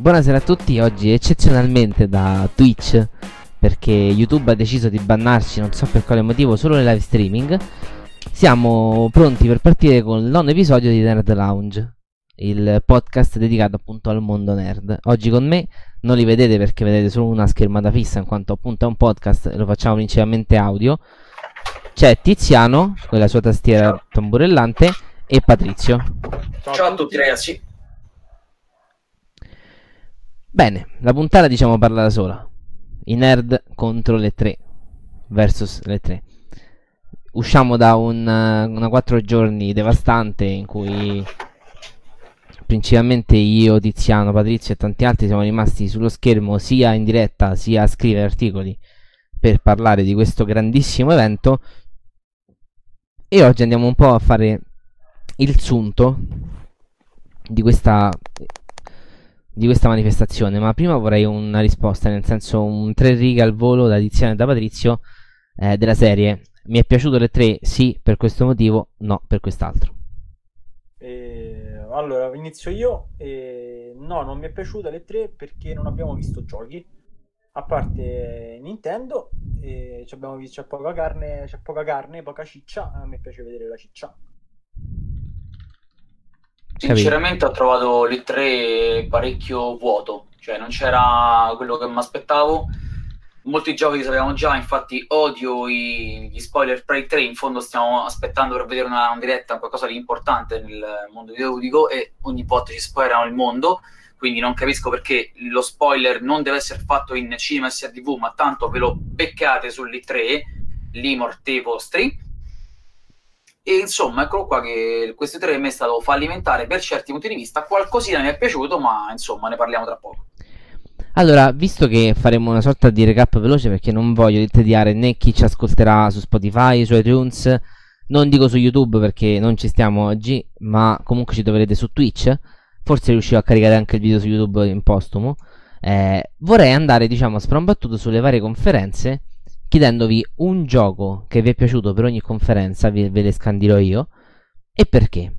Buonasera a tutti, oggi eccezionalmente da Twitch perché YouTube ha deciso di bannarci, non so per quale motivo, solo le live streaming. Siamo pronti per partire con il nono episodio di Nerd Lounge, il podcast dedicato appunto al mondo nerd. Oggi con me non li vedete perché vedete solo una schermata fissa in quanto appunto è un podcast e lo facciamo principalmente audio. C'è Tiziano con la sua tastiera tamburellante e Patrizio. Ciao a tutti ragazzi. Bene, la puntata diciamo parla da sola. I nerd contro le tre versus le tre. Usciamo da un, una quattro giorni devastante in cui principalmente io, Tiziano, Patrizio e tanti altri siamo rimasti sullo schermo sia in diretta sia a scrivere articoli per parlare di questo grandissimo evento e oggi andiamo un po' a fare il sunto di questa di questa manifestazione, ma prima vorrei una risposta, nel senso un tre righe al volo da Tiziano e da Patrizio eh, della serie. Mi è piaciuto le tre? Sì, per questo motivo, no, per quest'altro. Eh, allora, inizio io. Eh, no, non mi è piaciuta le tre perché non abbiamo visto giochi. A parte Nintendo, eh, c'è poca carne, c'è poca carne, poca ciccia. A me piace vedere la ciccia. Sinceramente ho trovato le tre parecchio vuoto, cioè non c'era quello che mi aspettavo. Molti giochi li sapevamo già, infatti odio i, gli spoiler i 3, in fondo stiamo aspettando per vedere una, una diretta, qualcosa di importante nel mondo videoludico e ogni volta ci spoilerano il mondo, quindi non capisco perché lo spoiler non deve essere fatto in cinema e SRTV, ma tanto ve lo beccate sull'I3, lì morte vostri e insomma, eccolo qua che questo 3 è stato fallimentare per certi punti di vista. Qualcosina mi è piaciuto, ma insomma, ne parliamo tra poco. Allora, visto che faremo una sorta di recap veloce perché non voglio tediare né chi ci ascolterà su Spotify, su iTunes, non dico su YouTube perché non ci stiamo oggi, ma comunque ci troverete su Twitch. Forse riuscirò a caricare anche il video su YouTube in postumo. Eh, vorrei andare, diciamo, sprombattuto sulle varie conferenze chiedendovi un gioco che vi è piaciuto per ogni conferenza, ve, ve le scandirò io, e perché.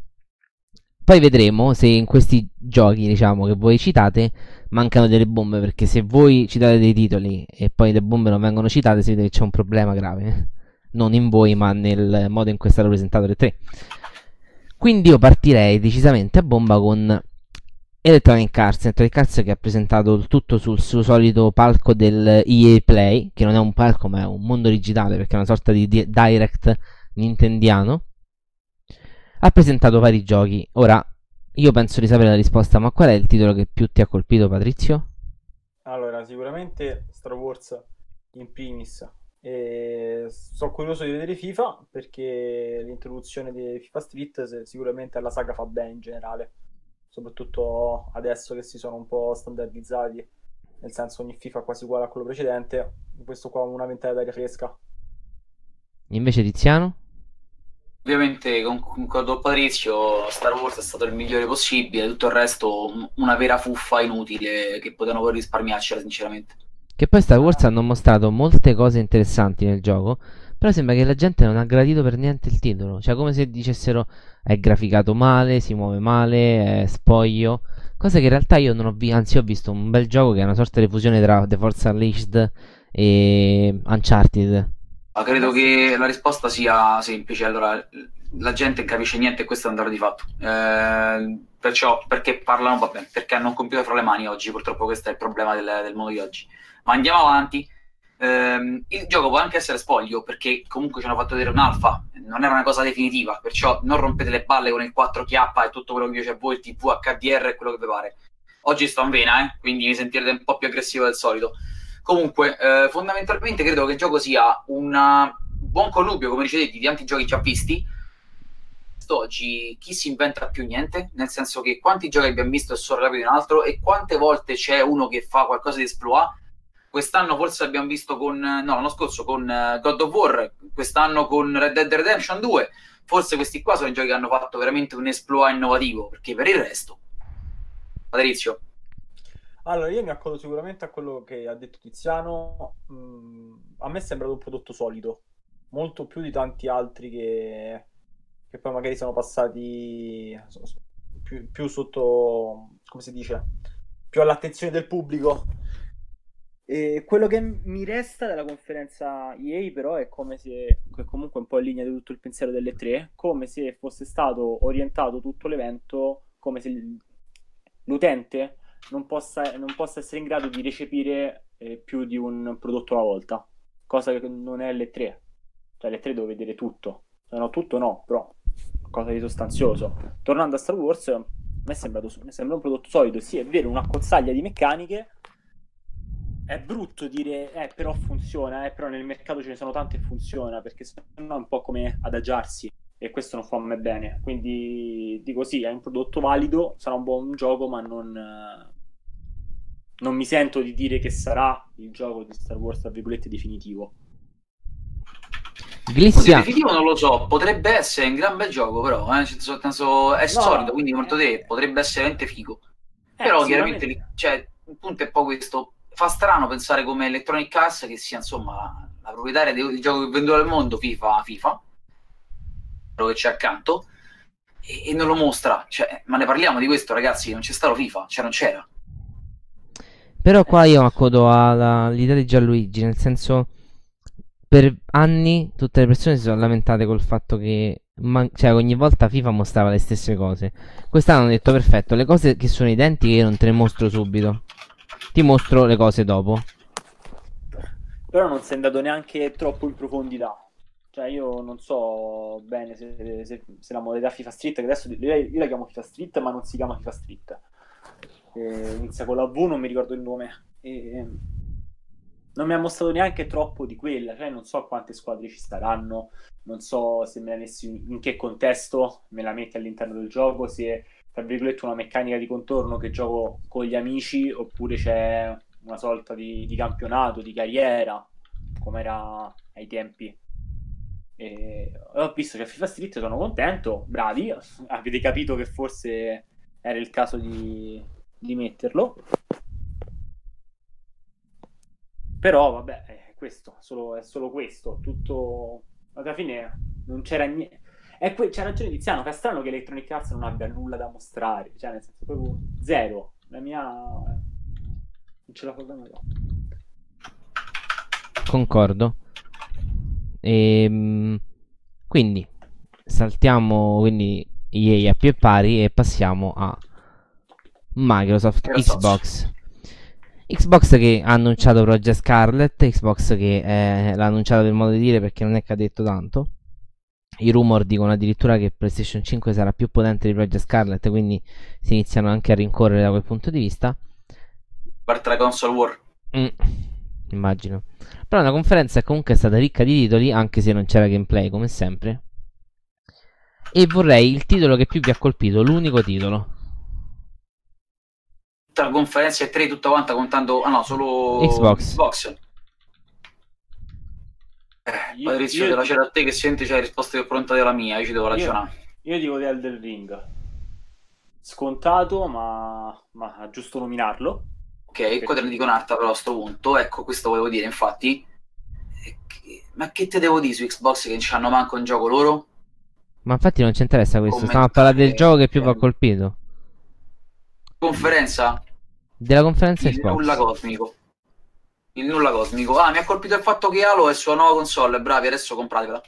Poi vedremo se in questi giochi, diciamo, che voi citate, mancano delle bombe, perché se voi citate dei titoli e poi le bombe non vengono citate, si vede che c'è un problema grave. Non in voi, ma nel modo in cui è stato presentato le tre. Quindi io partirei decisamente a bomba con Electronic Arts, Electronic Arts che ha presentato il tutto sul suo solito palco del EA Play, che non è un palco ma è un mondo digitale perché è una sorta di direct nintendiano. Ha presentato vari giochi. Ora, io penso di sapere la risposta, ma qual è il titolo che più ti ha colpito, Patrizio? Allora, sicuramente Star Wars in primis. E sono curioso di vedere FIFA perché l'introduzione di FIFA Street sicuramente alla saga fa bene in generale soprattutto adesso che si sono un po' standardizzati, nel senso ogni FIFA è quasi uguale a quello precedente, questo qua è una ventata d'aria fresca. Invece Tiziano? Ovviamente concordo con Patrizio, Star Wars è stato il migliore possibile, tutto il resto una vera fuffa inutile che potevano poi risparmiarcela sinceramente. Che poi Star Wars hanno mostrato molte cose interessanti nel gioco, però sembra che la gente non ha gradito per niente il titolo. Cioè, come se dicessero è graficato male, si muove male, è spoglio. Cosa che in realtà io non ho visto, anzi ho visto un bel gioco che è una sorta di fusione tra The Force Unleashed e Uncharted. Ma credo che la risposta sia semplice. Allora, la gente non capisce niente e questo è un dato di fatto. Eh, perciò, perché parlano, vabbè, perché hanno un computer fra le mani oggi, purtroppo questo è il problema del, del mondo di oggi. Ma andiamo avanti ehm, il gioco può anche essere spoglio perché comunque ci hanno fatto vedere un'alfa, non era una cosa definitiva, perciò non rompete le balle con il 4K e tutto quello che piace a voi, il TV, HDR e quello che vi pare. Oggi sto in vena, eh, quindi mi sentirete un po' più aggressivo del solito. Comunque, eh, fondamentalmente credo che il gioco sia un buon connubio, come dicete, di tanti giochi già visti. Oggi chi si inventa più niente, nel senso che quanti giochi abbiamo visto e sono rapidi in altro e quante volte c'è uno che fa qualcosa di esploit Quest'anno forse abbiamo visto con, no, l'anno scorso con eh, God of War, quest'anno con Red Dead Redemption 2. Forse questi qua sono i giochi che hanno fatto veramente un esploit innovativo, perché per il resto... Patrizio. Allora, io mi accodo sicuramente a quello che ha detto Tiziano. Mm, a me è sembrato un prodotto solido, molto più di tanti altri che, che poi magari sono passati più, più sotto, come si dice, più all'attenzione del pubblico. E quello che mi resta della conferenza EA però è come se, che comunque un po' in linea di tutto il pensiero delle tre, come se fosse stato orientato tutto l'evento come se l'utente non possa, non possa essere in grado di recepire eh, più di un prodotto alla volta, cosa che non è le tre. Cioè le tre dove vedere tutto. No, tutto no, però qualcosa di sostanzioso. Tornando a Star Wars, me sembra, mi sembra un prodotto solido. Sì, è vero, una cozzaglia di meccaniche. È brutto dire, eh, però funziona, eh, però nel mercato ce ne sono tante e funziona, perché sennò è un po' come adagiarsi e questo non fa a me bene. Quindi dico sì, è un prodotto valido, sarà un buon gioco, ma non, non mi sento di dire che sarà il gioco di Star Wars, tra virgolette, definitivo. Glissia. Definitivo non lo so, potrebbe essere un gran bel gioco, però eh? nel senso, è no, solido, quindi molto te potrebbe essere veramente figo. Eh, però chiaramente cioè, il punto è poi questo. Fa strano pensare come Electronic Arts che sia insomma la proprietaria del gioco più venduto al mondo, FIFA, FIFA, che c'è accanto, e, e non lo mostra. Cioè, ma ne parliamo di questo, ragazzi, non c'è stato FIFA, cioè non c'era. Però qua io accodo all'idea di Gianluigi, nel senso per anni tutte le persone si sono lamentate col fatto che man- cioè, ogni volta FIFA mostrava le stesse cose. Quest'anno hanno detto perfetto, le cose che sono identiche io non te le mostro subito. Ti mostro le cose dopo. Però non sei andato neanche troppo in profondità. Cioè, io non so bene se, se, se la modalità FIFA Street, che adesso io, la chiamo FIFA Street, ma non si chiama FIFA Street. E inizia con la V, non mi ricordo il nome. E non mi ha mostrato neanche troppo di quella, cioè non so quante squadre ci staranno, non so se me la messi in che contesto me la metti all'interno del gioco, se tra virgolette una meccanica di contorno che gioco con gli amici oppure c'è una sorta di, di campionato, di carriera, come era ai tempi. E ho visto che FIFA Street sono contento, bravi, avete capito che forse era il caso di, di metterlo. Però vabbè, è questo, solo, è solo questo, tutto... Alla fine non c'era niente. E poi c'ha ragione Tiziano, che è strano che Electronic Arts non abbia nulla da mostrare, cioè nel senso proprio zero. La mia... non ce la fa mai Concordo. E, ehm, quindi saltiamo quindi EA a più pari e passiamo a Microsoft Xbox. Xbox che ha annunciato Project Scarlet, Xbox che eh, l'ha annunciato per modo di dire perché non è che ha detto tanto. I rumor dicono addirittura che PlayStation 5 sarà più potente di Project Scarlet, quindi si iniziano anche a rincorrere da quel punto di vista. Parte la console war. Mm, immagino. Però una conferenza comunque è stata ricca di titoli, anche se non c'era gameplay come sempre. E vorrei il titolo che più vi ha colpito, l'unico titolo la conferenza e 3 tutta quanta contando ah no solo Xbox, Xbox. Eh, Patrizio io, c'era a te che senti c'è la risposta più pronta della mia io ci devo ragionare io, io dico di Elden Ring scontato ma, ma giusto nominarlo ok perché... qua te ne dico un'altra però a sto punto ecco questo volevo dire infatti ma che te devo dire su Xbox che non hanno manco un gioco loro? Ma infatti non ci interessa questo, stiamo a parlare del gioco che più va colpito. Conferenza? Della conferenza Xbox. nulla cosmico. Il nulla cosmico. Ah, mi ha colpito il fatto che Halo è sua nuova console. Bravi, adesso compratela.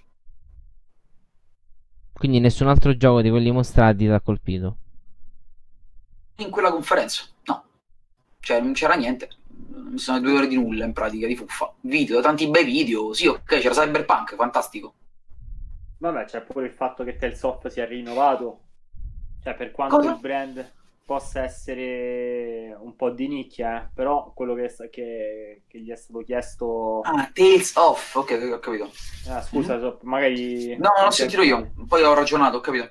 Quindi nessun altro gioco di quelli mostrati ti ha colpito? In quella conferenza, no. Cioè, non c'era niente. Sono due ore di nulla in pratica, di fuffa. Video, tanti bei video. Sì, ok, c'era Cyberpunk, fantastico. Vabbè, c'è pure il fatto che Telsoft sia rinnovato. Cioè, per quanto Cosa? il brand possa essere un po' di nicchia, eh? però quello che, che, che, gli è stato chiesto... Ah, Tales of, ok, ho capito. Ah, scusa, mm-hmm. magari... No, non l'ho sentito io, poi ho ragionato, ho capito.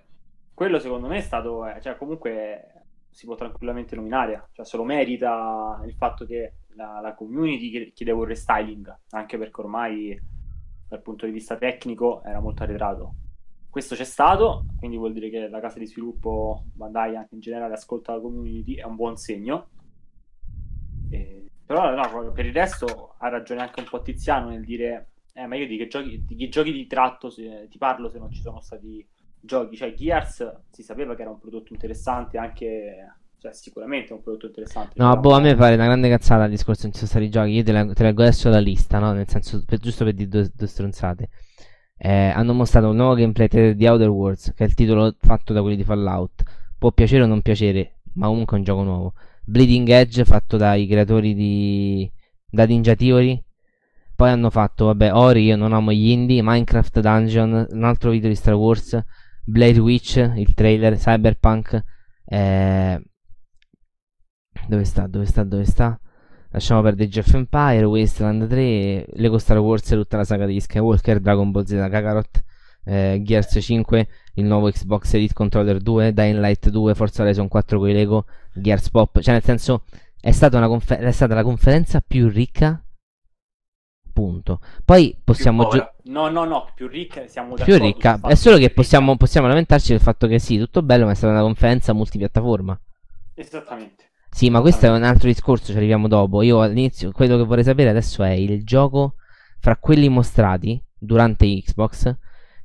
Quello secondo me è stato, eh, cioè comunque si può tranquillamente nominare, cioè se lo merita il fatto che la, la community chiedeva un restyling, anche perché ormai dal punto di vista tecnico era molto arretrato questo c'è stato, quindi vuol dire che la casa di sviluppo Bandai anche in generale ascolta la community, è un buon segno. E, però no, per il resto ha ragione anche un po' Tiziano nel dire, eh, ma io di che giochi, di che giochi ti tratto, se, ti parlo se non ci sono stati giochi. Cioè Gears si sapeva che era un prodotto interessante anche cioè, sicuramente è un prodotto interessante. No, boh, a me pare una grande cazzata il discorso non ci sono stati giochi. Io te leggo adesso la lista, no? Nel senso, per- giusto per dire due, due stronzate. Eh, hanno mostrato un nuovo gameplay trailer di Outer Worlds, che è il titolo fatto da quelli di Fallout. Può piacere o non piacere, ma comunque è un gioco nuovo. Bleeding Edge, fatto dai creatori di... da Ninja Theory. Poi hanno fatto, vabbè, Ori, io non amo gli indie, Minecraft Dungeon, un altro video di Star Wars, Blade Witch, il trailer, Cyberpunk, eh... Dove sta, dove sta, dove sta? Lasciamo perdere Jeff Empire, Wasteland 3, Lego Star Wars e tutta la saga degli Skywalker, Dragon Ball Z Kakarot, eh, Gears 5, il nuovo Xbox Elite Controller 2, Dying Light 2, Forza Horizon 4 con i Lego, Gears Pop, cioè nel senso è stata, una confer- è stata la conferenza più ricca, punto. Poi possiamo povera. No, no, no, più ricca siamo più ricca, è solo che possiamo, possiamo lamentarci del fatto che sì, tutto bello, ma è stata una conferenza multipiattaforma. Esattamente. Sì, ma questo è un altro discorso, ci arriviamo dopo. Io all'inizio, quello che vorrei sapere adesso è il gioco fra quelli mostrati durante Xbox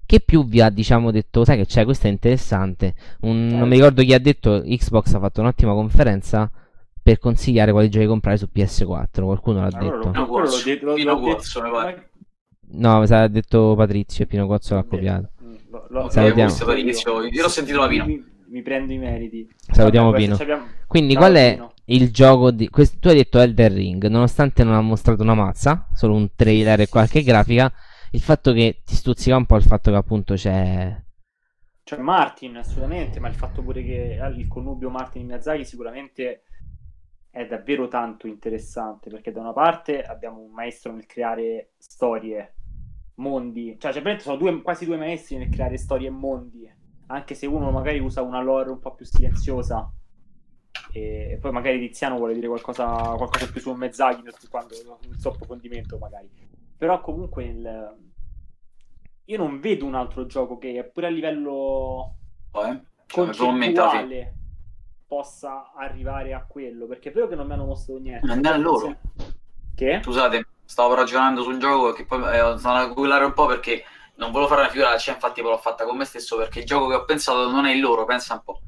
che più vi ha, diciamo, detto, sai che c'è, questo è interessante. Un- Non mi ricordo chi ha detto, Xbox ha fatto un'ottima conferenza per consigliare quali giochi comprare su PS4. Qualcuno l'ha Allora, detto. Pino quello l'ho Corso, detto- l'ho- Pino detto- Corso, mi pare. No, mi sa ha detto Patrizio e Pino Cozzo l'ha copiato. Mm, lo- lo- Salutiamo. Io- l'ho sentito da Pino. Mi, prendo i meriti. Salutiamo Vabbè, Pino. questo abbiamo- Quindi Ciao, qual è Pino. il gioco di... quest- tu hai detto Elden Ring, nonostante non ha mostrato una mazza, solo un trailer e qualche grafica, il fatto che ti stuzzica un po' il fatto che appunto c'è... Cioè Martin, assolutamente, ma il fatto pure che eh, il connubio Martin e Miyazaki sicuramente è davvero tanto interessante, perché da una parte abbiamo un maestro nel creare storie, mondi, cioè, cioè sono due, quasi due maestri nel creare storie e mondi, anche se uno magari usa una lore un po' più silenziosa, e, poi magari Tiziano vuole dire qualcosa, qualcosa più su Miyazaki quando il suo approfondimento magari. Però comunque il- io non vedo un altro gioco che pure a livello Eh? Cioè, concettuale possa arrivare a quello perché è vero che non mi hanno mostrato niente andare a loro. che? Scusate, stavo ragionando sul gioco che poi eh, sono a googlare un po' perché non volevo fare una figura, cioè, infatti poi l'ho fatta con me stesso perché il gioco che ho pensato non è il loro, pensa un po'.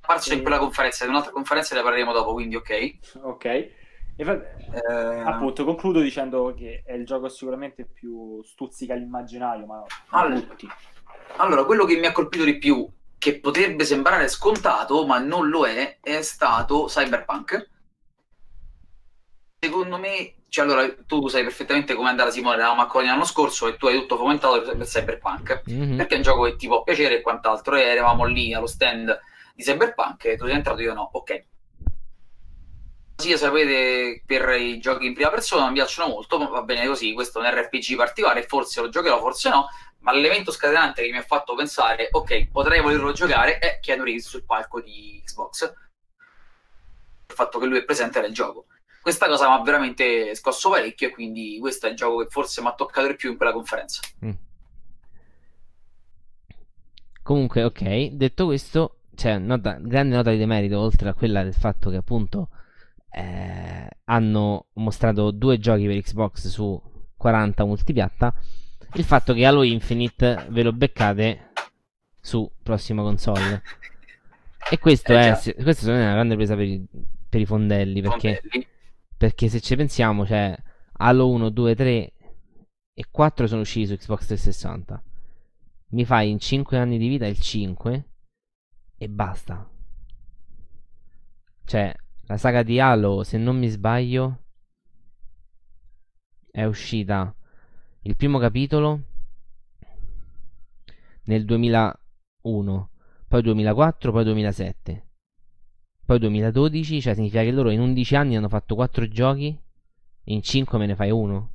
Apparso in Sì. quella conferenza, in un'altra conferenza ne parleremo dopo, quindi ok. ok e Eh, appunto concludo dicendo che è il gioco sicuramente più stuzzica l'immaginario ma Allora. tutti Allora, quello che mi ha colpito di più, che potrebbe sembrare scontato, ma non lo è, è stato Cyberpunk. Secondo me, cioè allora tu sai perfettamente come andare Simone, eravamo a Colonia l'anno scorso e tu hai tutto fomentato per per Cyberpunk. Mhm. perché è un gioco che ti può piacere e quant'altro. E eravamo lì allo stand di Cyberpunk e tu sei entrato io no, ok. Sì, sapete, per i giochi in prima persona mi piacciono molto, ma va bene così, questo è un RPG particolare, forse lo giocherò, forse no, ma l'elemento scatenante che mi ha fatto pensare, ok, potrei volerlo giocare, è Keanu Reeves sul palco di Xbox. Il fatto che lui è presente nel gioco. Questa cosa mi ha veramente scosso parecchio e quindi questo è il gioco che forse mi ha toccato di più in quella conferenza. Mm. Comunque, ok, detto questo, c'è nota, grande nota di demerito, oltre a quella del fatto che appunto eh, hanno mostrato due giochi per Xbox su 40 multipiatta, il fatto che Halo Infinite ve lo beccate su prossima console. E questo Eh, è, questo è una grande presa per i, per i fondelli. Fondelli. Perché se ci pensiamo, cioè Halo 1, 2, 3 e 4 sono usciti su Xbox 360. Mi fai in 5 anni di vita il 5 e basta. Cioè, la saga di Halo, se non mi sbaglio, è uscita il primo capitolo nel 2001, poi 2004, poi 2007. Poi 2012, cioè significa che loro in 11 anni hanno fatto 4 giochi in 5 me ne fai uno.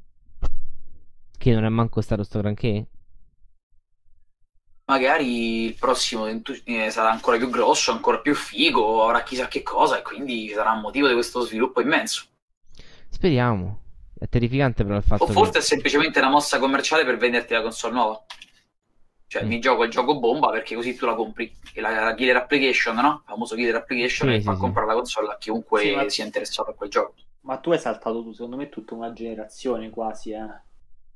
Che non è manco stato sto granché. magari il prossimo eh, sarà ancora più grosso, ancora più figo, avrà chissà che cosa e quindi ci sarà un motivo di questo sviluppo immenso. Speriamo. È terrificante però il fatto O forse che... è semplicemente una mossa commerciale per venderti la console nuova. Cioè, Mm. mi gioco il gioco bomba perché così tu la compri. E la, la killer application, no? Il famoso killer application Sì, che sì, fa sì. comprare la console a chiunque Sì, ma- sia interessato a quel gioco. ma tu hai saltato tu secondo me tutta una generazione quasi eh.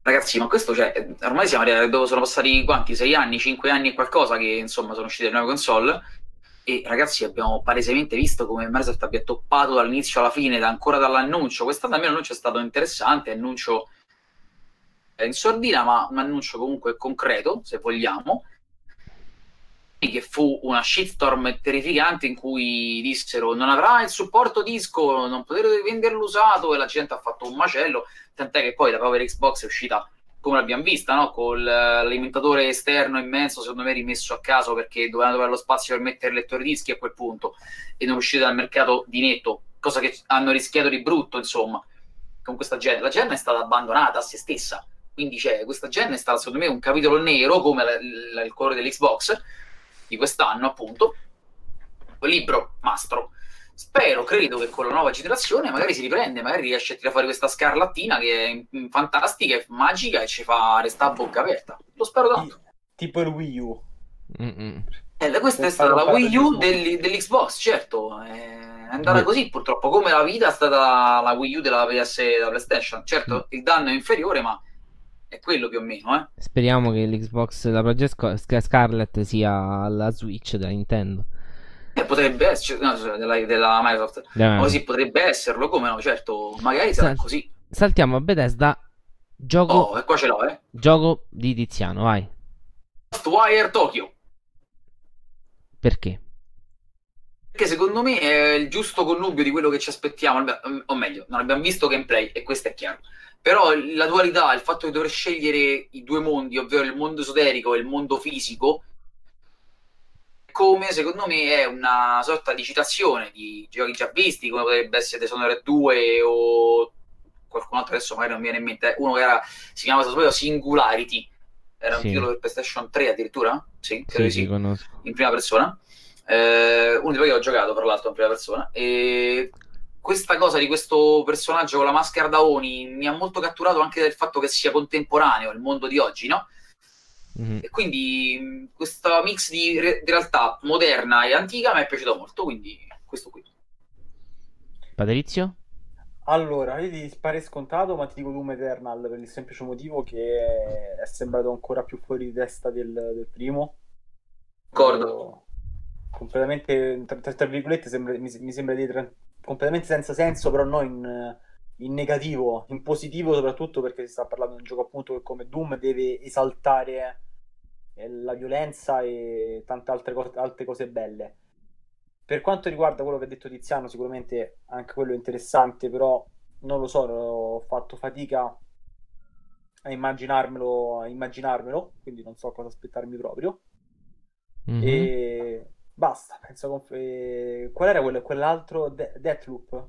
Ragazzi, ma questo cioè, ormai siamo arrivati dove sono passati quanti? 6 anni, 5 anni e qualcosa che insomma sono uscite le nuove console. e ragazzi abbiamo palesemente visto come Microsoft abbia toppato dall'inizio alla fine, da, ancora dall'annuncio. Quest'anno almeno l'annuncio è stato interessante, annuncio in sordina, ma un annuncio comunque concreto, se vogliamo che fu una shitstorm terrificante in cui dissero non avrà il supporto disco, non potrete venderlo usato e la gente ha fatto un macello, tant'è che poi la Power Xbox è uscita come l'abbiamo vista, no? con l'alimentatore esterno immenso, secondo me rimesso a caso perché dovevano avere lo spazio per mettere il lettore dischi a quel punto e non uscite dal mercato di netto, cosa che hanno rischiato di brutto, insomma, con questa gente. La gente è stata abbandonata a se stessa, quindi cioè, questa gente è stata secondo me un capitolo nero come la, la, il colore dell'Xbox di quest'anno, appunto, libro mastro. Spero, credo che con la nuova generazione magari si riprende, magari riesce a tirare fuori questa scarlattina che è fantastica, è magica e ci fa restare a bocca aperta. Lo spero tanto. Tipo il Wii U. Eh, questa è stata la Wii U degli, dell'Xbox, certo. È andata così purtroppo, come la vita è stata la Wii U della PS della PlayStation. Certo, mm. il danno è inferiore, ma è quello più o meno. Eh. Speriamo che l'Xbox, la Project Scarlet sia la Switch della Nintendo. Eh, potrebbe essere, no, della, della Microsoft. Yeah. Così potrebbe esserlo, come no, certo, magari sarà Sal- così. Saltiamo a Bethesda. Gioco. Oh, e qua ce l'ho, eh. Gioco di Tiziano, vai. Wire Tokyo. Perché? Perché secondo me è il giusto connubio di quello che ci aspettiamo, o meglio, non abbiamo visto gameplay e questo è chiaro. Però la dualità, il fatto di dover scegliere i due mondi, ovvero il mondo esoterico e il mondo fisico, come secondo me è una sorta di citazione di giochi già visti, come potrebbe essere Dishonored 2 o qualcun altro adesso magari non mi viene in mente, uno che era, si chiamava Singularity, era un sì. titolo per PlayStation 3 addirittura? Sì, credo sì, sì. in prima persona. Eh, uno di quelli che ho giocato, tra l'altro, in prima persona. E questa cosa di questo personaggio con la maschera da Oni mi ha molto catturato anche del fatto che sia contemporaneo il mondo di oggi, no? Mm-hmm. E quindi questo mix di, re- di, realtà moderna e antica mi è piaciuto molto, quindi questo qui. Patrizio? Allora, io ti pare scontato, ma ti dico Doom Eternal per il semplice motivo che è sembrato ancora più fuori di testa del, del primo. D'accordo. Completamente, tra, tra virgolette, sembra, mi, mi, sembra di completamente senza senso, però non in, in, negativo, in positivo soprattutto perché si sta parlando di un gioco appunto che come Doom deve esaltare eh, la violenza e tante altre, co- altre cose belle. Per quanto riguarda quello che ha detto Tiziano, sicuramente anche quello è interessante, però non lo so, ho fatto fatica a immaginarmelo, a immaginarmelo quindi non so cosa aspettarmi proprio. Mm-hmm. E Basta, penso conf- eh, Qual era quello, quell'altro? De- Deathloop?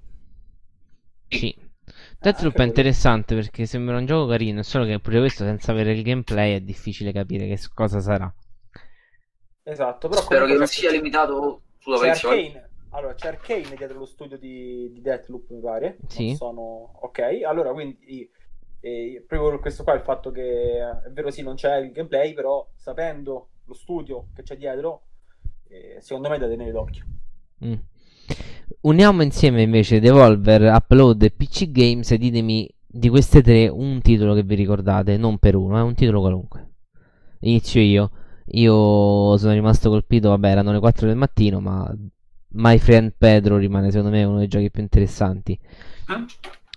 Sì. Deathloop ah, è interessante perché sembra un gioco carino, solo che pure questo senza avere il gameplay è difficile capire che cosa sarà. Esatto, però spero che non sia limitato sulla c'è Arcane. Allora, c'è Arcane dietro lo studio di, di Deathloop, mi pare. Sì. Non sono... Ok, allora quindi e proprio per questo qua il fatto che è vero sì non c'è il gameplay, però sapendo lo studio che c'è dietro eh, secondo me è da tenere d'occhio. Mm. Uniamo insieme invece Devolver, Upload e PC Games e ditemi di queste tre un titolo che vi ricordate, non per uno, è eh, un titolo qualunque. Inizio io. Io sono rimasto colpito, vabbè, erano le 4 del mattino, ma My Friend Pedro rimane secondo me uno dei giochi più interessanti.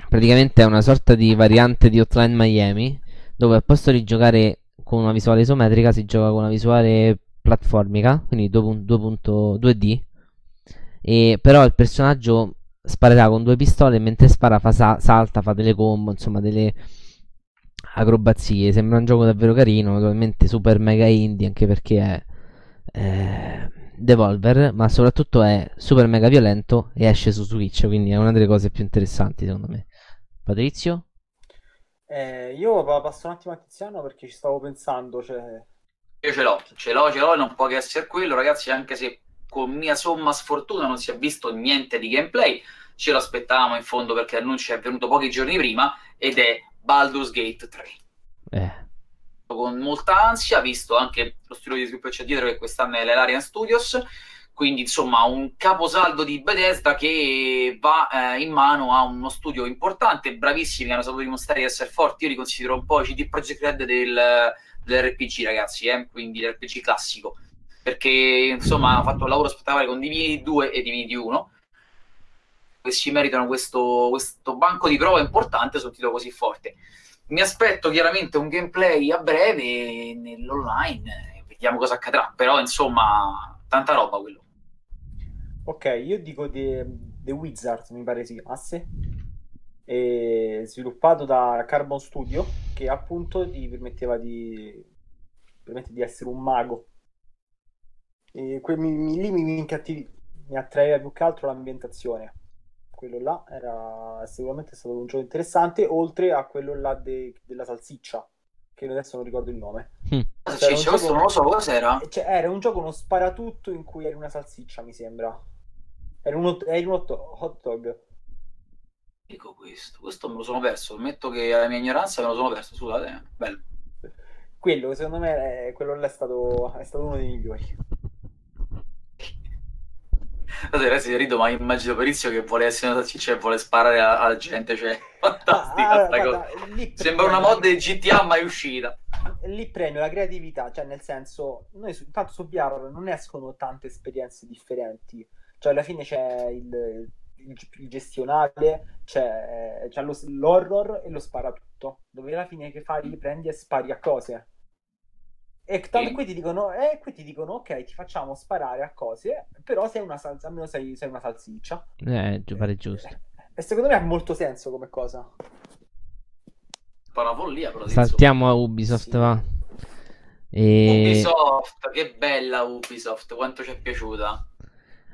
Praticamente è una sorta di variante di Hotline Miami, dove al posto di giocare con una visuale isometrica si gioca con una visuale platformica, quindi 2.2D. E però il personaggio sparerà con due pistole mentre spara fa sa- salta, fa delle combo, insomma delle acrobazie. Sembra un gioco davvero carino, naturalmente super mega indie anche perché è eh, Devolver, ma soprattutto è super mega violento e esce su Switch, quindi è una delle cose più interessanti secondo me. Patrizio? Eh, io passo un attimo a Tiziano perché ci stavo pensando, cioè io ce l'ho, ce l'ho, ce l'ho, non può che essere quello, ragazzi, anche se con mia somma sfortuna non si è visto niente di gameplay, ce lo aspettavamo in fondo perché l'annuncio è venuto pochi giorni prima ed è Baldur's Gate 3. Eh. Con molta ansia, visto anche lo studio di sviluppo c'è dietro che quest'anno è l'Elarian Studios, quindi insomma un caposaldo di Bethesda che va eh, in mano a uno studio importante, bravissimi, che hanno saputo dimostrare di essere forti, io li considero un po' i CD Projekt Red del dell'RPG, ragazzi, eh? quindi l'RPG classico. perché insomma hanno fatto un lavoro spettacolare con Divinity 2 e Divinity 1 che si meritano questo, questo banco di prova importante su un titolo così forte. Mi aspetto chiaramente un gameplay a breve nell'online, vediamo cosa accadrà, però insomma tanta roba quello. Ok, io dico The, The Wizard, mi pare si chiamasse, e sviluppato da Carbon Studio, che appunto ti permetteva di, permette di essere un mago. E que- mi, mi, lì mi, mi, mi attraeva più che altro l'ambientazione quello là era sicuramente stato un gioco interessante, oltre a quello là de- della salsiccia, che adesso non ricordo il nome. Mm. Cioè, cioè, gioco... non lo so cos'era. Cioè, era un gioco uno sparatutto in cui eri una salsiccia, mi sembra. Era un, era un hot, hot dog. Dico questo, questo me lo sono perso. Ammetto che alla mia ignoranza me lo sono perso. Scusate, bello. Quello, secondo me, è, quello là è stato, è stato uno dei migliori. Adesso rido, ma immagino Perizio che vuole essere una salsiccia e vuole sparare alla gente. Cioè, fantastica ah, guarda, Sembra una mod di GTA mai uscita. Lì premio la creatività, cioè nel senso, noi su, tanto su VR non escono tante esperienze differenti. Cioè, alla fine c'è il gestionale, c'è, c'è lo, l'horror e lo sparatutto. Dove alla fine che fai, prendi e spari a cose e tanto qui ti dicono, eh, qui ti dicono, ok, ti facciamo sparare a cose, però sei una salsa, almeno sei, sei una salsiccia. Eh, pare giusto. E secondo me ha molto senso come cosa. Una follia, però. Saltiamo a Ubisoft, sì. va. E... Ubisoft, che bella Ubisoft, quanto ci è piaciuta.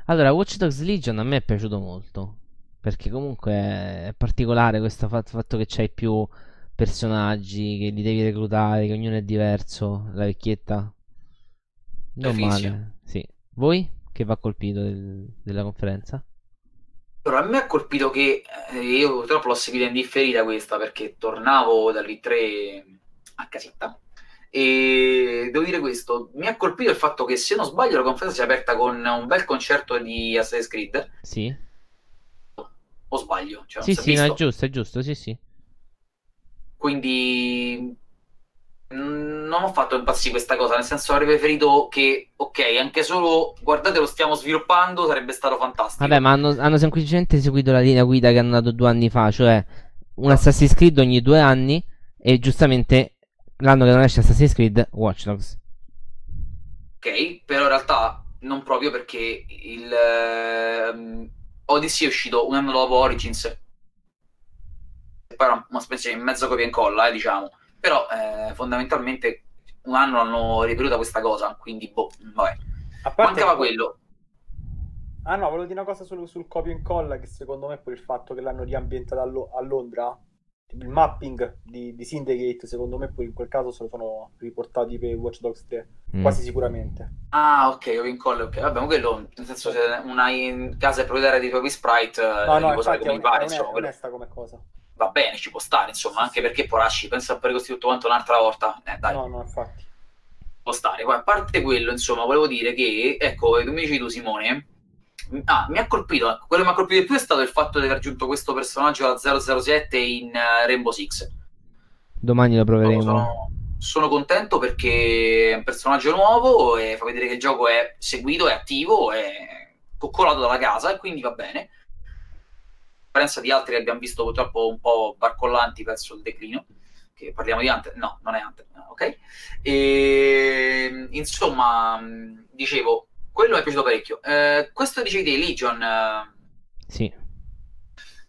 Allora, Watch Dogs Legion a me è piaciuto molto. Perché comunque è particolare questo fatto che c'hai più personaggi che li devi reclutare, che ognuno è diverso, la vecchietta. Non male, sì. Voi che va colpito del, della conferenza? Però a me ha colpito che eh, io purtroppo l'ho seguita in differita questa perché tornavo dall'I3 a casetta. E devo dire questo, mi ha colpito il fatto che se non sbaglio la conferenza si è aperta con un bel concerto di Assassin's Creed. Sì. O sbaglio? Cioè, sì, sì, no, è giusto, è giusto, sì, sì. Quindi non ho fatto impazzire questa cosa, nel senso avrei preferito che, ok, anche solo guardate lo stiamo sviluppando, sarebbe stato fantastico. Vabbè, ma hanno, hanno semplicemente seguito la linea guida che hanno dato due anni fa, cioè un Assassin's Creed ogni due anni e giustamente l'anno che non esce Assassin's Creed, Watch Dogs. Ok, però in realtà non proprio perché il uh, Odyssey è uscito un anno dopo Origins poi era una specie di mezzo copia e incolla, eh, diciamo, però eh, fondamentalmente un anno hanno ripetuta questa cosa, quindi boh, vabbè. A parte Mancava quello. Ah no, volevo dire una cosa sul, sul copia e incolla, che secondo me poi il fatto che l'hanno riambientata a, Lo- a Londra, il mapping di, di, Syndicate, secondo me poi in quel caso se lo sono riportati per Watch Dogs 3, mm. quasi sicuramente. Ah ok, e incolla, ok, vabbè, ma quello, nel senso se una in casa è proprietaria di propri sprite, no, no, infatti come è, pare, è, insomma, è onesta come cosa va bene, ci può stare, insomma, anche perché Porasci pensa a fare così tutto quanto un'altra volta. Eh, dai. No, no, infatti. Può stare. Poi, a parte quello, insomma, volevo dire che, ecco, tu mi dici tu, Simone, ah, mi ha colpito, quello che mi ha colpito di più è stato il fatto di aver aggiunto questo personaggio alla 007 in uh, Rainbow Six. Domani lo proveremo. Sono, sono, contento perché è un personaggio nuovo e fa vedere che il gioco è seguito, è attivo, è coccolato dalla casa e quindi va bene differenza di altri che abbiamo visto purtroppo un po' barcollanti verso il declino, che parliamo di Hunter, no, non è Hunter, ok? E, insomma, dicevo, quello mi è piaciuto parecchio. Eh, questo dicevi di Legion. Eh, sì.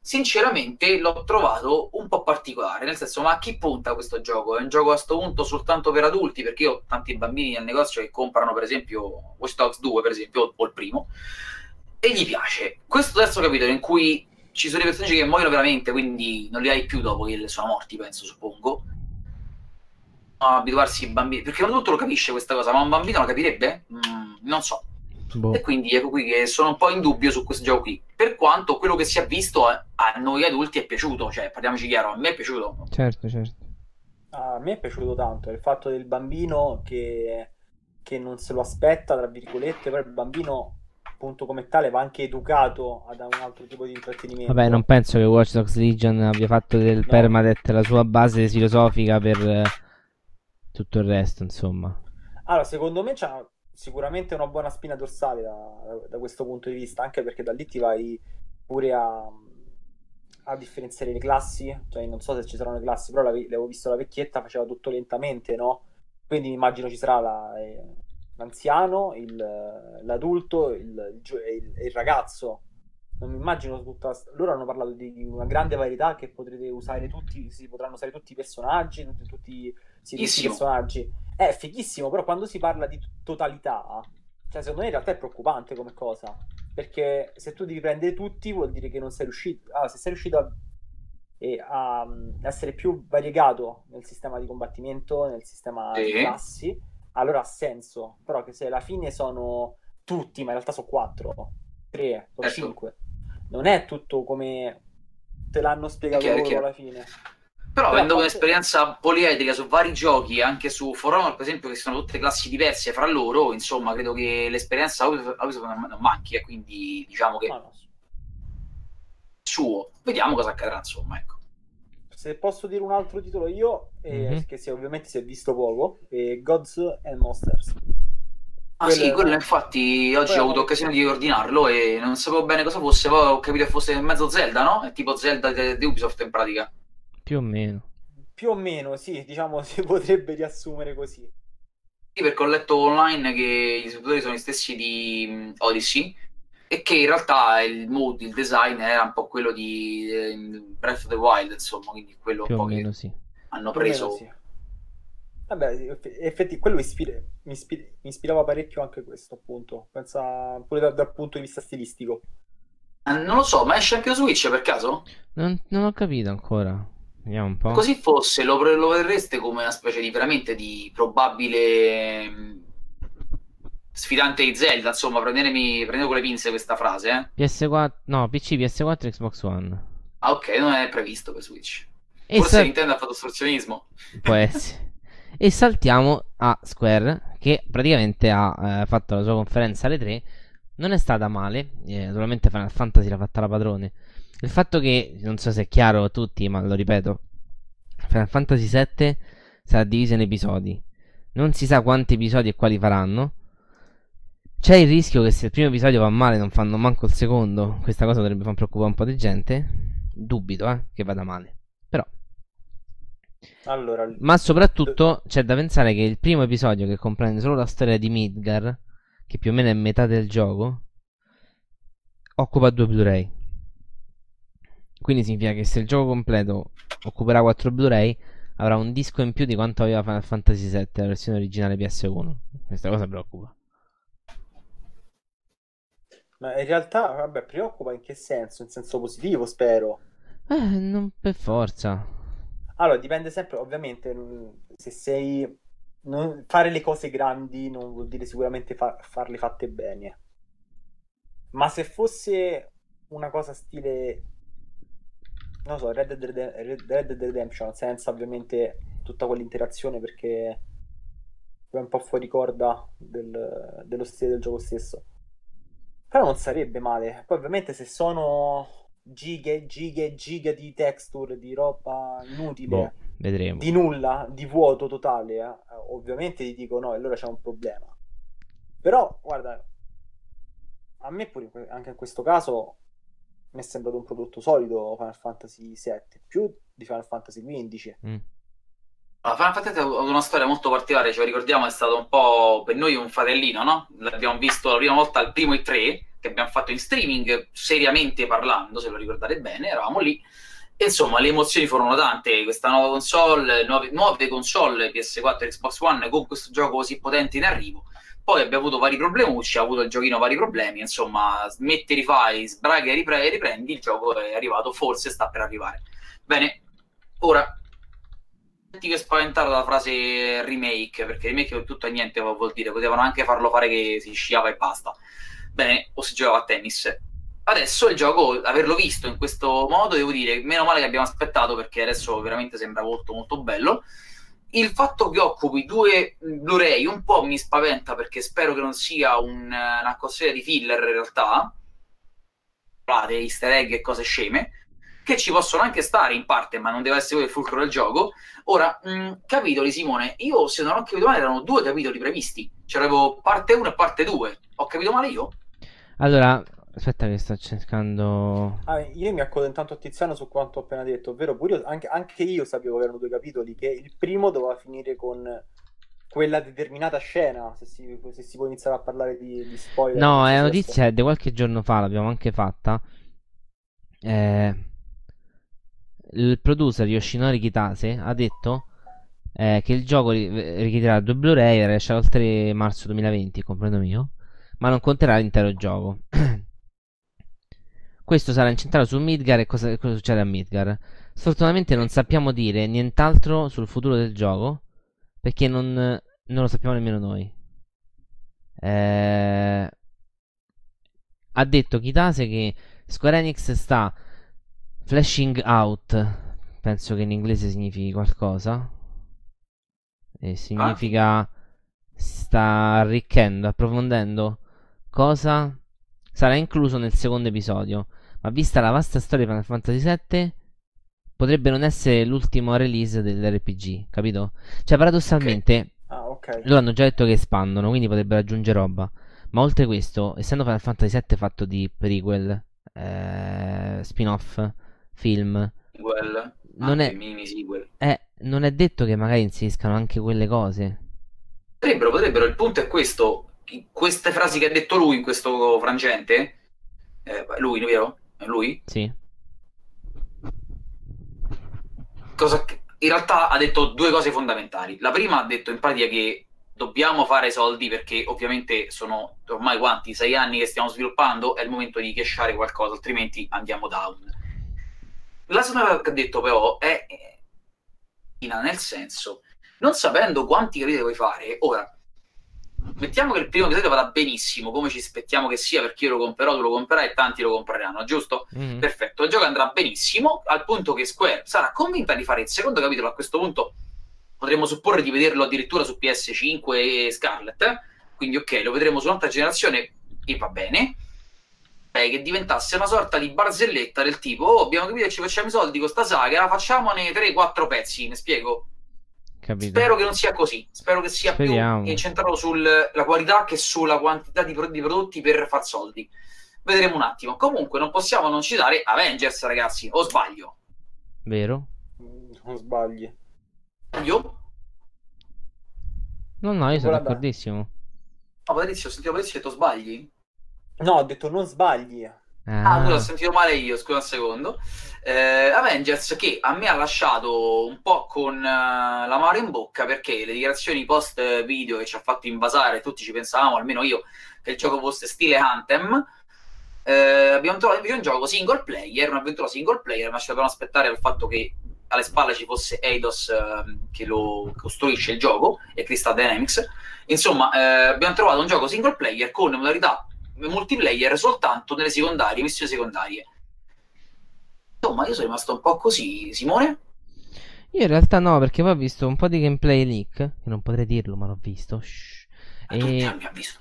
Sinceramente l'ho trovato un po' particolare, nel senso, ma a chi punta questo gioco? È un gioco a questo punto soltanto per adulti? Perché io ho tanti bambini nel negozio che comprano, per esempio, Watch Dogs 2, per esempio, o il primo, e gli piace. Questo terzo capitolo in cui ci sono dei personaggi che muoiono veramente, quindi non li hai più dopo che sono morti, penso, suppongo. No, abituarsi ai bambini, perché non tutto lo capisce questa cosa, ma un bambino lo capirebbe? Mm, non so. Boh. E quindi ecco qui che sono un po' in dubbio su questo gioco qui. Per quanto quello che si è visto a, a noi adulti è piaciuto, cioè parliamoci chiaro, a me è piaciuto. Certo, certo. A me è piaciuto tanto il fatto del bambino che, che non se lo aspetta, tra virgolette, però il bambino appunto come tale va anche educato ad un altro tipo di intrattenimento. Vabbè, non penso che Watch Dogs Legion abbia fatto del no. permadeath la sua base filosofica per eh, tutto il resto, insomma. Allora, secondo me c'ha, sicuramente una buona spina dorsale da, da, questo punto di vista, anche perché da lì ti vai pure a, a differenziare le classi, cioè non so se ci saranno le classi, però l'avevo visto la vecchietta, faceva tutto lentamente, no? Quindi immagino ci sarà la, eh, l'anziano, il, l'adulto, il, il, il, ragazzo. Non mi immagino tutta. Loro hanno parlato di una grande varietà che potrete usare tutti. Si potranno usare tutti i personaggi, tutti, tutti, sì, tutti i personaggi. È fighissimo, però quando si parla di totalità, cioè secondo me in realtà è preoccupante come cosa. Perché se tu devi prendere tutti, vuol dire che non sei riuscito. Ah, se sei riuscito a, a, a essere più variegato nel sistema di combattimento, nel sistema sì. di classi allora ha senso. Però che se alla fine sono tutti, ma in realtà sono quattro, tre o certo. cinque, non è tutto come te l'hanno spiegato chiaro, loro chiaro. alla fine. Però, avendo parte... un'esperienza poliedrica su vari giochi, anche su For Honor, per esempio, che sono tutte classi diverse fra loro, insomma, credo che l'esperienza Ubisoft non manchi, e quindi diciamo che... No, Suo. Vediamo cosa accadrà, insomma, ecco se posso dire un altro titolo io, eh, mm-hmm. che si, ovviamente si è visto poco, è Gods and Monsters. Ah quello sì, quello infatti oggi quello... ho avuto occasione di ordinarlo e non sapevo bene cosa fosse, poi ho capito che fosse mezzo Zelda, no? È tipo Zelda di Ubisoft in pratica. Più o meno. Più o meno, sì, diciamo si potrebbe riassumere così. Sì, perché ho letto online che gli sviluppatori sono gli stessi di Odyssey e che in realtà il mood, il design era un po' quello di eh, Breath of the Wild, insomma, quindi quello Più un po' meno, sì. hanno preso. Sì. Vabbè, effetti quello ispira... mi, ispira... mi, ispirava parecchio anche questo, appunto. Pensa pure da... dal punto di vista stilistico. Eh, non lo so, ma esce anche su Switch per caso? Non, non ho capito ancora. Vediamo un po'. Così fosse, lo, lo vedreste come una specie di veramente di probabile sfidante di Zelda, insomma, prendermi, prendere con le pinze questa frase, eh. PS4, no, PC, PS4, Xbox One. Ah, ok, non è previsto per Switch. E Forse sal... Nintendo ha fatto ostruzionismo. Può essere. e saltiamo a Square, che praticamente ha eh, fatto la sua conferenza alle 3. Non è stata male, eh, naturalmente Final Fantasy l'ha fatta la padrone. Il fatto che, non so se è chiaro a tutti, ma lo ripeto, Final Fantasy VII sarà diviso in episodi. Non si sa quanti episodi e quali faranno. C'è il rischio che se il primo episodio va male non fanno manco il secondo. Questa cosa dovrebbe far preoccupare un po' di gente. Dubito, eh, che vada male. Però. Allora, Ma soprattutto c'è da pensare che il primo episodio che comprende solo la storia di Midgar, che più o meno è metà del gioco, occupa due Blu-ray. Quindi significa che se il gioco completo occuperà 4 Blu-ray, avrà un disco in più di quanto aveva Final Fantasy VII, la versione originale PS1. Questa cosa preoccupa. Ma in realtà, vabbè, preoccupa in che senso? In senso positivo, spero. Eh, non per forza. Allora, dipende sempre, ovviamente, mm, se sei... Non... Fare le cose grandi non vuol dire sicuramente fa... farle fatte bene. Ma se fosse una cosa stile... Non so, Red Dead, Red Dead Redemption, senza ovviamente tutta quell'interazione perché è un po' fuori corda del... dello stile del gioco stesso però non sarebbe male. Poi ovviamente se sono giga e giga e giga di texture, di roba inutile, boh, vedremo. di nulla, di vuoto totale, eh, ovviamente ti dico no, allora c'è un problema. Però, guarda, a me pure anche in questo caso mi è sembrato un prodotto solido Final Fantasy VII, più di Final Fantasy XV. Mm. Final Fantasy ha avuto una storia molto particolare, ce lo ricordiamo, è stato un po' per noi un fratellino, no? L'abbiamo visto la prima volta al primo E3, che abbiamo fatto in streaming, seriamente parlando, se lo ricordate bene, eravamo lì. E insomma, le emozioni furono tante, questa nuova console, nuove, nuove console PS4 e Xbox One con questo gioco così potente in arrivo. Poi abbiamo avuto vari problemucci, ha avuto il giochino vari problemi, insomma, smetti, rifai, sbraghi e ripre- riprendi, il gioco è arrivato, forse sta per arrivare. Bene, ora che spaventato dalla frase remake, perché remake è tutto e niente vuol dire, potevano anche farlo fare che si sciava e basta. Bene, o si giocava a tennis. Adesso il gioco, averlo visto in questo modo, devo dire, meno male che abbiamo aspettato perché adesso veramente sembra molto molto bello. Il fatto che occupi due Blu-ray un po' mi spaventa perché spero che non sia un, una costiera di filler in realtà. Easter egg e cose sceme che ci possono anche stare in parte, ma non deve essere il fulcro del gioco. Ora, mh, capitoli, Simone, io se non ho capito male erano due capitoli previsti, c'avevo parte 1 e parte 2, ho capito male io? Allora, aspetta che sto cercando... Ah, io mi accodo intanto a Tiziano su quanto ho appena detto, ovvero pure io, anche, anche io sapevo che erano due capitoli, che il primo doveva finire con quella determinata scena, se si, se si può iniziare a parlare di, di spoiler. No, è una notizia di qualche giorno fa, l'abbiamo anche fatta. Eh, il producer Yoshinori Kitase ha detto eh, che il gioco ri- richiederà due Blu-ray e esce il 3 marzo 2020, comprendo mio, ma non conterrà l'intero gioco. Questo sarà incentrato su Midgar e cosa, cosa succede a Midgar. Sfortunatamente non sappiamo dire nient'altro sul futuro del gioco perché non, non lo sappiamo nemmeno noi. Eh, ha detto Kitase che Square Enix sta flashing out. Penso che in inglese significhi qualcosa. E significa sta arricchendo, approfondendo cosa sarà incluso nel secondo episodio. Ma vista la vasta storia di Final Fantasy VII, potrebbe non essere l'ultimo release dell'RPG, capito? Cioè, paradossalmente, Ah, ok. loro hanno già detto che espandono, quindi potrebbero aggiungere roba. Ma oltre questo, essendo Final Fantasy VII fatto di prequel, eh, spin-off, film, Sequel, Non anche è- mini sequel. eh, non è detto che magari inseriscano anche quelle cose. Potrebbero, potrebbero, il punto è questo, queste frasi che ha detto lui in questo frangente, eh, lui, vero? Lui? Sì. cosa che- in realtà ha detto due cose fondamentali. La prima ha detto in pratica che dobbiamo fare soldi perché ovviamente sono ormai quanti? Sei anni che stiamo sviluppando, è il momento di cashare qualcosa, altrimenti andiamo down. La seconda cosa che ha detto però è eh, nel senso, non sapendo quanti capitoli vuoi fare, ora mettiamo che il primo episodio vada benissimo, come ci aspettiamo che sia, perché io lo comprerò, tu lo comprerai e tanti lo compreranno, giusto? Mhm. Perfetto, il gioco andrà benissimo al punto che Square sarà convinta di fare il secondo capitolo. A questo punto potremmo supporre di vederlo addirittura su PS5 e Scarlet. eh? Quindi, ok, lo vedremo su un'altra generazione e va bene. Eh, che diventasse una sorta di barzelletta del tipo: Oh, abbiamo capito che ci facciamo i soldi con sta saga, facciamone 3-4 pezzi. Mi spiego? Capito? Spero che non sia così. Spero che sia Speriamo. più incentrato sulla qualità che sulla quantità di, pro- di prodotti per far soldi. Vedremo un attimo. Comunque, non possiamo non citare Avengers, ragazzi. O sbaglio? Vero? Non sbagli. Io? No, no, io sono d'accordissimo. No, Patrizio, ho sentito Patrizio e detto sbagli? No, ho detto non sbagli. Ah, scusa, ho Ah, sentito male io, scusa un secondo. Eh, Avengers che a me ha lasciato un po' con eh, l'amaro in bocca perché le dichiarazioni post video che ci ha fatto invasare, tutti ci pensavamo, almeno io, che il gioco fosse stile Anthem. Eh, abbiamo trovato invece un gioco single player, un'avventura single player, ma ci dovevamo aspettare al fatto che alle spalle ci fosse Eidos ehm, che lo costruisce il gioco e Crystal Dynamics. Insomma, eh, abbiamo trovato un gioco single player con modalità multiplayer soltanto nelle secondarie, missioni secondarie. Insomma, io sono rimasto un po' così, Simone. io in realtà no, perché poi ho visto un po' di gameplay leak, che non potrei dirlo, ma l'ho visto. Shh. Ma E, visto.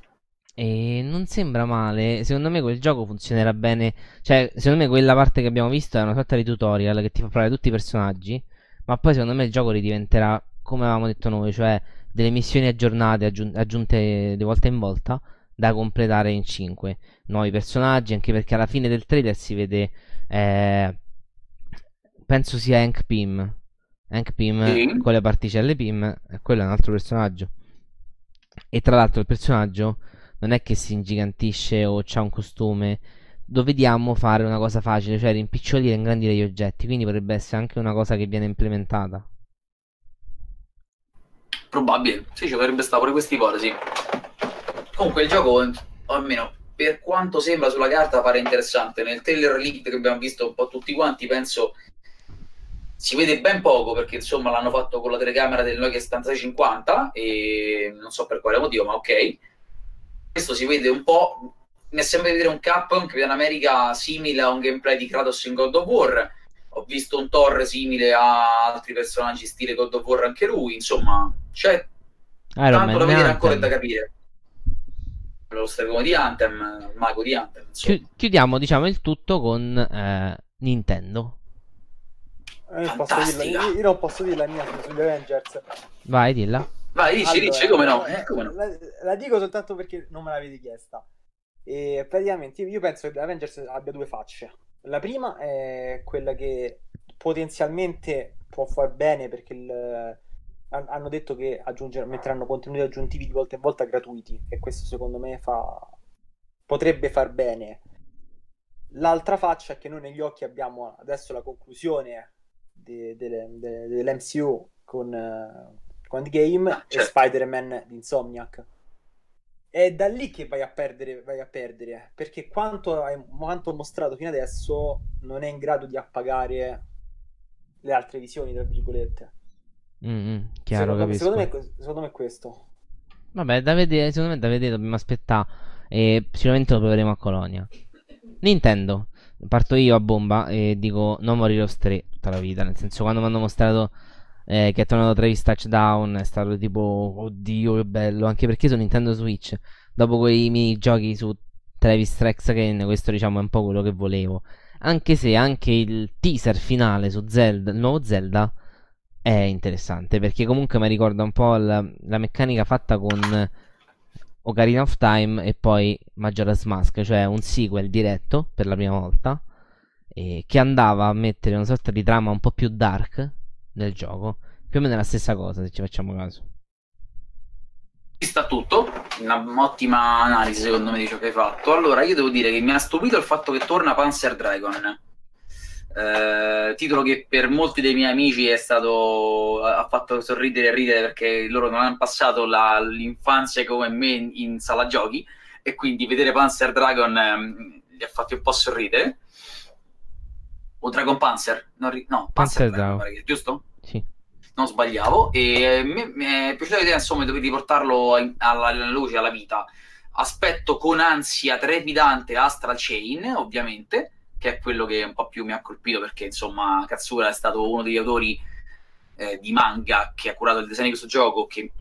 e non sembra male. Secondo me quel gioco funzionerà bene. Cioè, secondo me quella parte che abbiamo visto è una sorta di tutorial che ti fa provare tutti i personaggi. Ma poi secondo me il gioco ridiventerà come avevamo detto noi, cioè delle missioni aggiornate, aggiun- aggiunte di volta in volta, da completare in 5 nuovi personaggi. Anche perché alla fine del trailer si vede. eh, penso sia Hank Pym. Hank Pym Sì. con le particelle Pym, e quello è un altro personaggio. E tra l'altro il personaggio non è che si ingigantisce o c'ha un costume. Lo vediamo fare una cosa facile, cioè rimpicciolire e ingrandire gli oggetti. Quindi potrebbe essere anche una cosa che viene implementata. Probabile, sì, ci potrebbe stare pure questa ipotesi. Comunque il gioco, almeno per quanto sembra sulla carta pare interessante, nel trailer leak che abbiamo visto un po' tutti quanti, penso si vede ben poco perché insomma l'hanno fatto con la telecamera del Nokia 7650 e non so per quale motivo, ma ok. Questo si vede un po', mi sembra di vedere un Capcom, Capitan America simile a un gameplay di Kratos in God of War. Ho visto un Thor simile a altri personaggi stile God of War anche lui, insomma, c'è Iron tanto Man da vedere ancora e da capire. Lo stregone di Anthem, il mago di Anthem. Chi- chiudiamo, diciamo, il tutto con eh, Nintendo. Eh, io, posso dirla, io, io non posso dire la mia sugli Avengers. Vai, dilla. Vai, dici, Allora, dici, come no? eh, come no? La, la dico soltanto perché non me l'avete chiesta. E praticamente io, penso che Avengers abbia due facce. La prima è quella che potenzialmente può far bene perché il- hanno detto che metteranno contenuti aggiuntivi di volta in volta gratuiti e questo secondo me fa, potrebbe far bene. L'altra faccia è che noi negli occhi abbiamo adesso la conclusione de- delle- de- dell'MCU con, eh, con Endgame Ah, e certo. Spider-Man di Insomniac. È da lì che vai a perdere, vai a perdere perché quanto, hai- quanto ho mostrato fino adesso non è in grado di appagare le altre visioni, tra virgolette. Mm, mm, chiaro, secondo, capisco. secondo me, secondo me è questo. Vabbè, da vedere, secondo me da vedere dobbiamo aspettare e sicuramente lo proveremo a Colonia. Nintendo, parto io a bomba e dico No More Heroes 3 tutta la vita, nel senso quando mi hanno mostrato eh, che è tornato Travis Touchdown è stato tipo oddio che bello, anche perché su Nintendo Switch, dopo quei minigiochi su Travis Strikes Again, questo diciamo è un po' quello che volevo. Anche se anche il teaser finale su Zelda, il nuovo Zelda è interessante perché comunque mi ricorda un po' la, la meccanica fatta con Ocarina of Time e poi Majora's Mask, cioè un sequel diretto per la prima volta eh, che andava a mettere una sorta di trama un po' più dark nel gioco, più o meno la stessa cosa se ci facciamo caso. Ci sta tutto, un'ottima analisi secondo me di ciò che hai fatto. Allora, io devo dire che mi ha stupito il fatto che torna Panzer Dragon. Eh, titolo che per molti dei miei amici è stato ha fatto sorridere e ridere perché loro non hanno passato la- l'infanzia come me in, in sala giochi e quindi vedere Panzer Dragon ehm, li ha fatti un po' sorridere. O Dragon Panzer? Ri- no, Panzer Panzer, Dragon, Dragon. giusto? Sì. non sbagliavo e mi, mi è piaciuta l'idea insomma di riportarlo alla, alla luce, alla vita aspetto con ansia trepidante Astral Chain ovviamente che è quello che un po' più mi ha colpito perché insomma Katsura è stato uno degli autori eh, di manga che ha curato il disegno di questo gioco che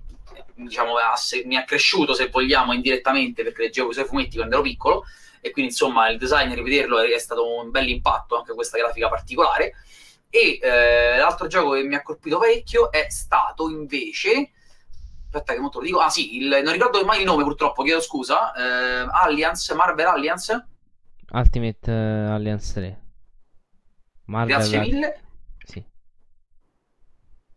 diciamo ha se- mi ha cresciuto se vogliamo indirettamente perché leggevo i suoi fumetti quando ero piccolo e quindi insomma il design rivederlo è, è stato un bel impatto anche questa grafica particolare e eh, l'altro gioco che mi ha colpito parecchio è stato invece. Aspetta, che molto lo dico. Ah, sì, il- non ricordo mai il nome purtroppo, chiedo scusa. eh, Alliance, Marvel Alliance. Ultimate eh, Alliance 3. Marvel Grazie mille. Sì.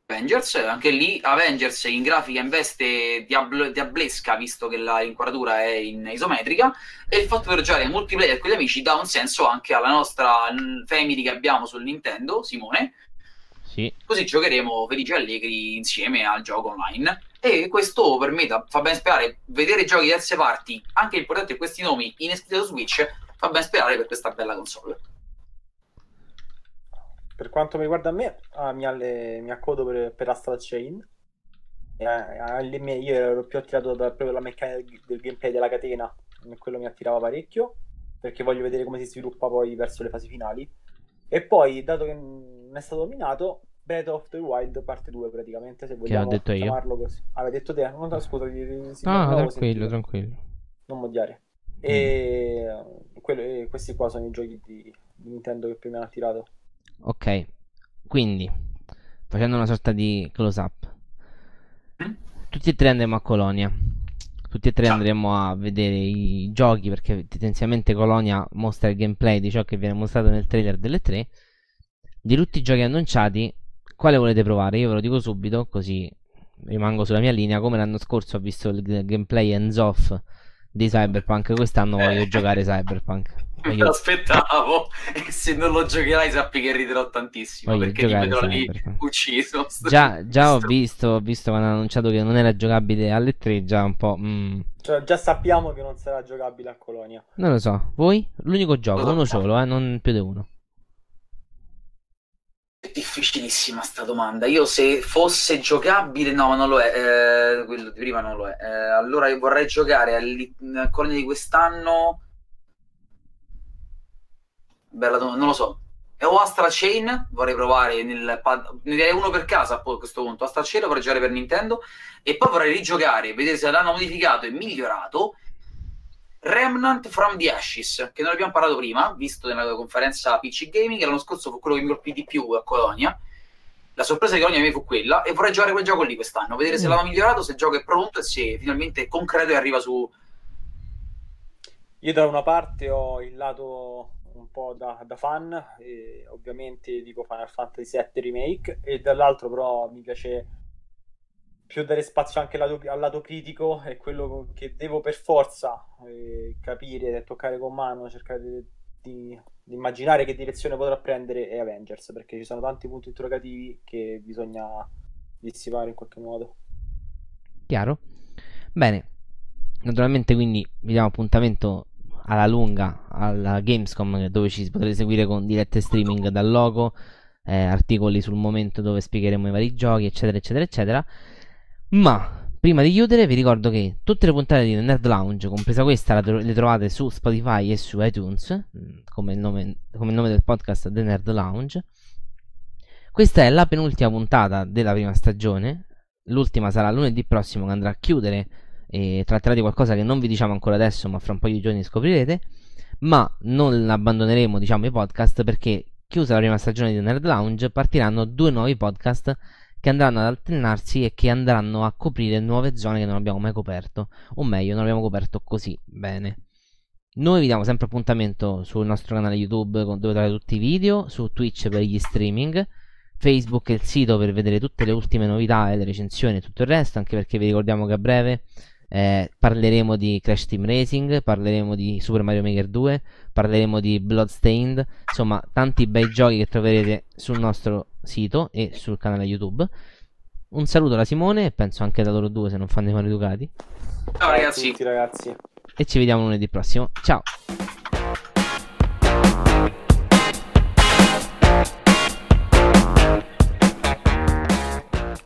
Avengers, anche lì Avengers in grafica in veste diablo- diablesca, visto che la inquadratura è in isometrica, e il fatto di giocare multiplayer con gli amici dà un senso anche alla nostra mm, family che abbiamo sul Nintendo, Simone, Sì. così giocheremo felici e allegri insieme al gioco online e questo per me da- fa ben sperare vedere giochi di terze parti anche importante questi nomi in esclusiva Switch fa ben sperare per questa bella console Per quanto mi riguarda a me, ah, mi, alle- mi accodo per, per Astral Chain. Eh, alle mie- io ero più attirato da, proprio dalla meccanica del, del gameplay della catena, e quello mi attirava parecchio, perché voglio vedere come si sviluppa poi verso le fasi finali. E poi, dato che non è stato nominato, Breath of the Wild parte 2 praticamente, se vogliamo detto io? chiamarlo così. Ah, Avevi detto te? No, no, scusa, ti- ti- non l'avevo tranquillo, sentito. tranquillo. Non modiare. E, quello- e questi qua sono i giochi di, di Nintendo che più mi hanno attirato. Ok, quindi facendo una sorta di close up, Mm? tutti e tre andremo a Colonia. Tutti e tre andremo a vedere i giochi perché tendenzialmente Colonia mostra il gameplay di ciò che viene mostrato nel trailer delle tre. Di tutti i giochi annunciati, quale volete provare? Io ve lo dico subito, così rimango sulla mia linea. Come l'anno scorso ho visto il gameplay hands off di Cyberpunk, quest'anno voglio Eh. giocare Cyberpunk. me Voglio- l'aspettavo e se non lo giocherai sappi che riderò tantissimo Voglio perché ti vedrò lì ucciso Già, già ho visto, ho visto quando hanno annunciato che non era giocabile alle 3, già un po'... mm, Cioè, già sappiamo che non sarà giocabile a Colonia. non lo so. Voi? L'unico gioco, uno solo, eh, non più di uno. Difficilissima sta domanda. Io se fosse giocabile, no, non lo è. eh, quello di prima non lo è. Eh, allora io vorrei giocare al Colonia di quest'anno. Bella domanda, non lo so. E O Astra Chain, vorrei provare nel pad... ne direi uno per casa a questo punto. Astra Chain vorrei giocare per Nintendo. E poi vorrei rigiocare, vedere se l'hanno modificato e migliorato. Remnant from the Ashes, che non abbiamo parlato prima, visto nella conferenza PC Gaming, l'anno scorso fu quello che mi colpì di più a Colonia. La sorpresa di Colonia a me fu quella, e vorrei giocare quel gioco lì quest'anno, vedere mm. se l'hanno migliorato, se il gioco è pronto e se finalmente è concreto e arriva su... Io da una parte ho il lato un po' da, da fan, ovviamente dico Final Fantasy VII Remake, e dall'altro però mi piace più dare spazio anche al lato, al lato critico, è quello che devo per forza eh, capire, toccare con mano, cercare di, di, di, immaginare che direzione potrà prendere è Avengers, perché ci sono tanti punti interrogativi che bisogna dissipare in qualche modo. Chiaro? Bene, naturalmente quindi vi diamo appuntamento alla lunga alla Gamescom dove ci potrete seguire con dirette streaming dal logo, eh, articoli sul momento dove spiegheremo i vari giochi, eccetera, eccetera, eccetera. Ma prima di chiudere vi ricordo che tutte le puntate di Nerd Lounge, compresa questa, le trovate su Spotify e su iTunes, mm, come il nome, come il nome del podcast The Nerd Lounge. Questa è la penultima puntata della prima stagione. L'ultima sarà lunedì prossimo che andrà a chiudere e tratterà di qualcosa che non vi diciamo ancora adesso, ma fra un paio di giorni scoprirete. Ma non abbandoneremo, diciamo, i podcast perché chiusa la prima stagione di Nerd Lounge partiranno due nuovi podcast che andranno ad alternarsi e che andranno a coprire nuove zone che non abbiamo mai coperto, o meglio, non abbiamo coperto così bene. Noi vi diamo sempre appuntamento sul nostro canale YouTube dove trovate tutti i video, su Twitch per gli streaming, Facebook è il sito per vedere tutte le ultime novità e le recensioni e tutto il resto, anche perché vi ricordiamo che a breve eh, parleremo di Crash Team Racing, parleremo di Super Mario Maker 2, parleremo di Bloodstained, insomma tanti bei giochi che troverete sul nostro sito e sul canale YouTube. Un saluto da Simone e penso anche da loro due se non fanno i maleducati. Ciao ragazzi. Ciao ragazzi. E ci vediamo lunedì prossimo. Ciao.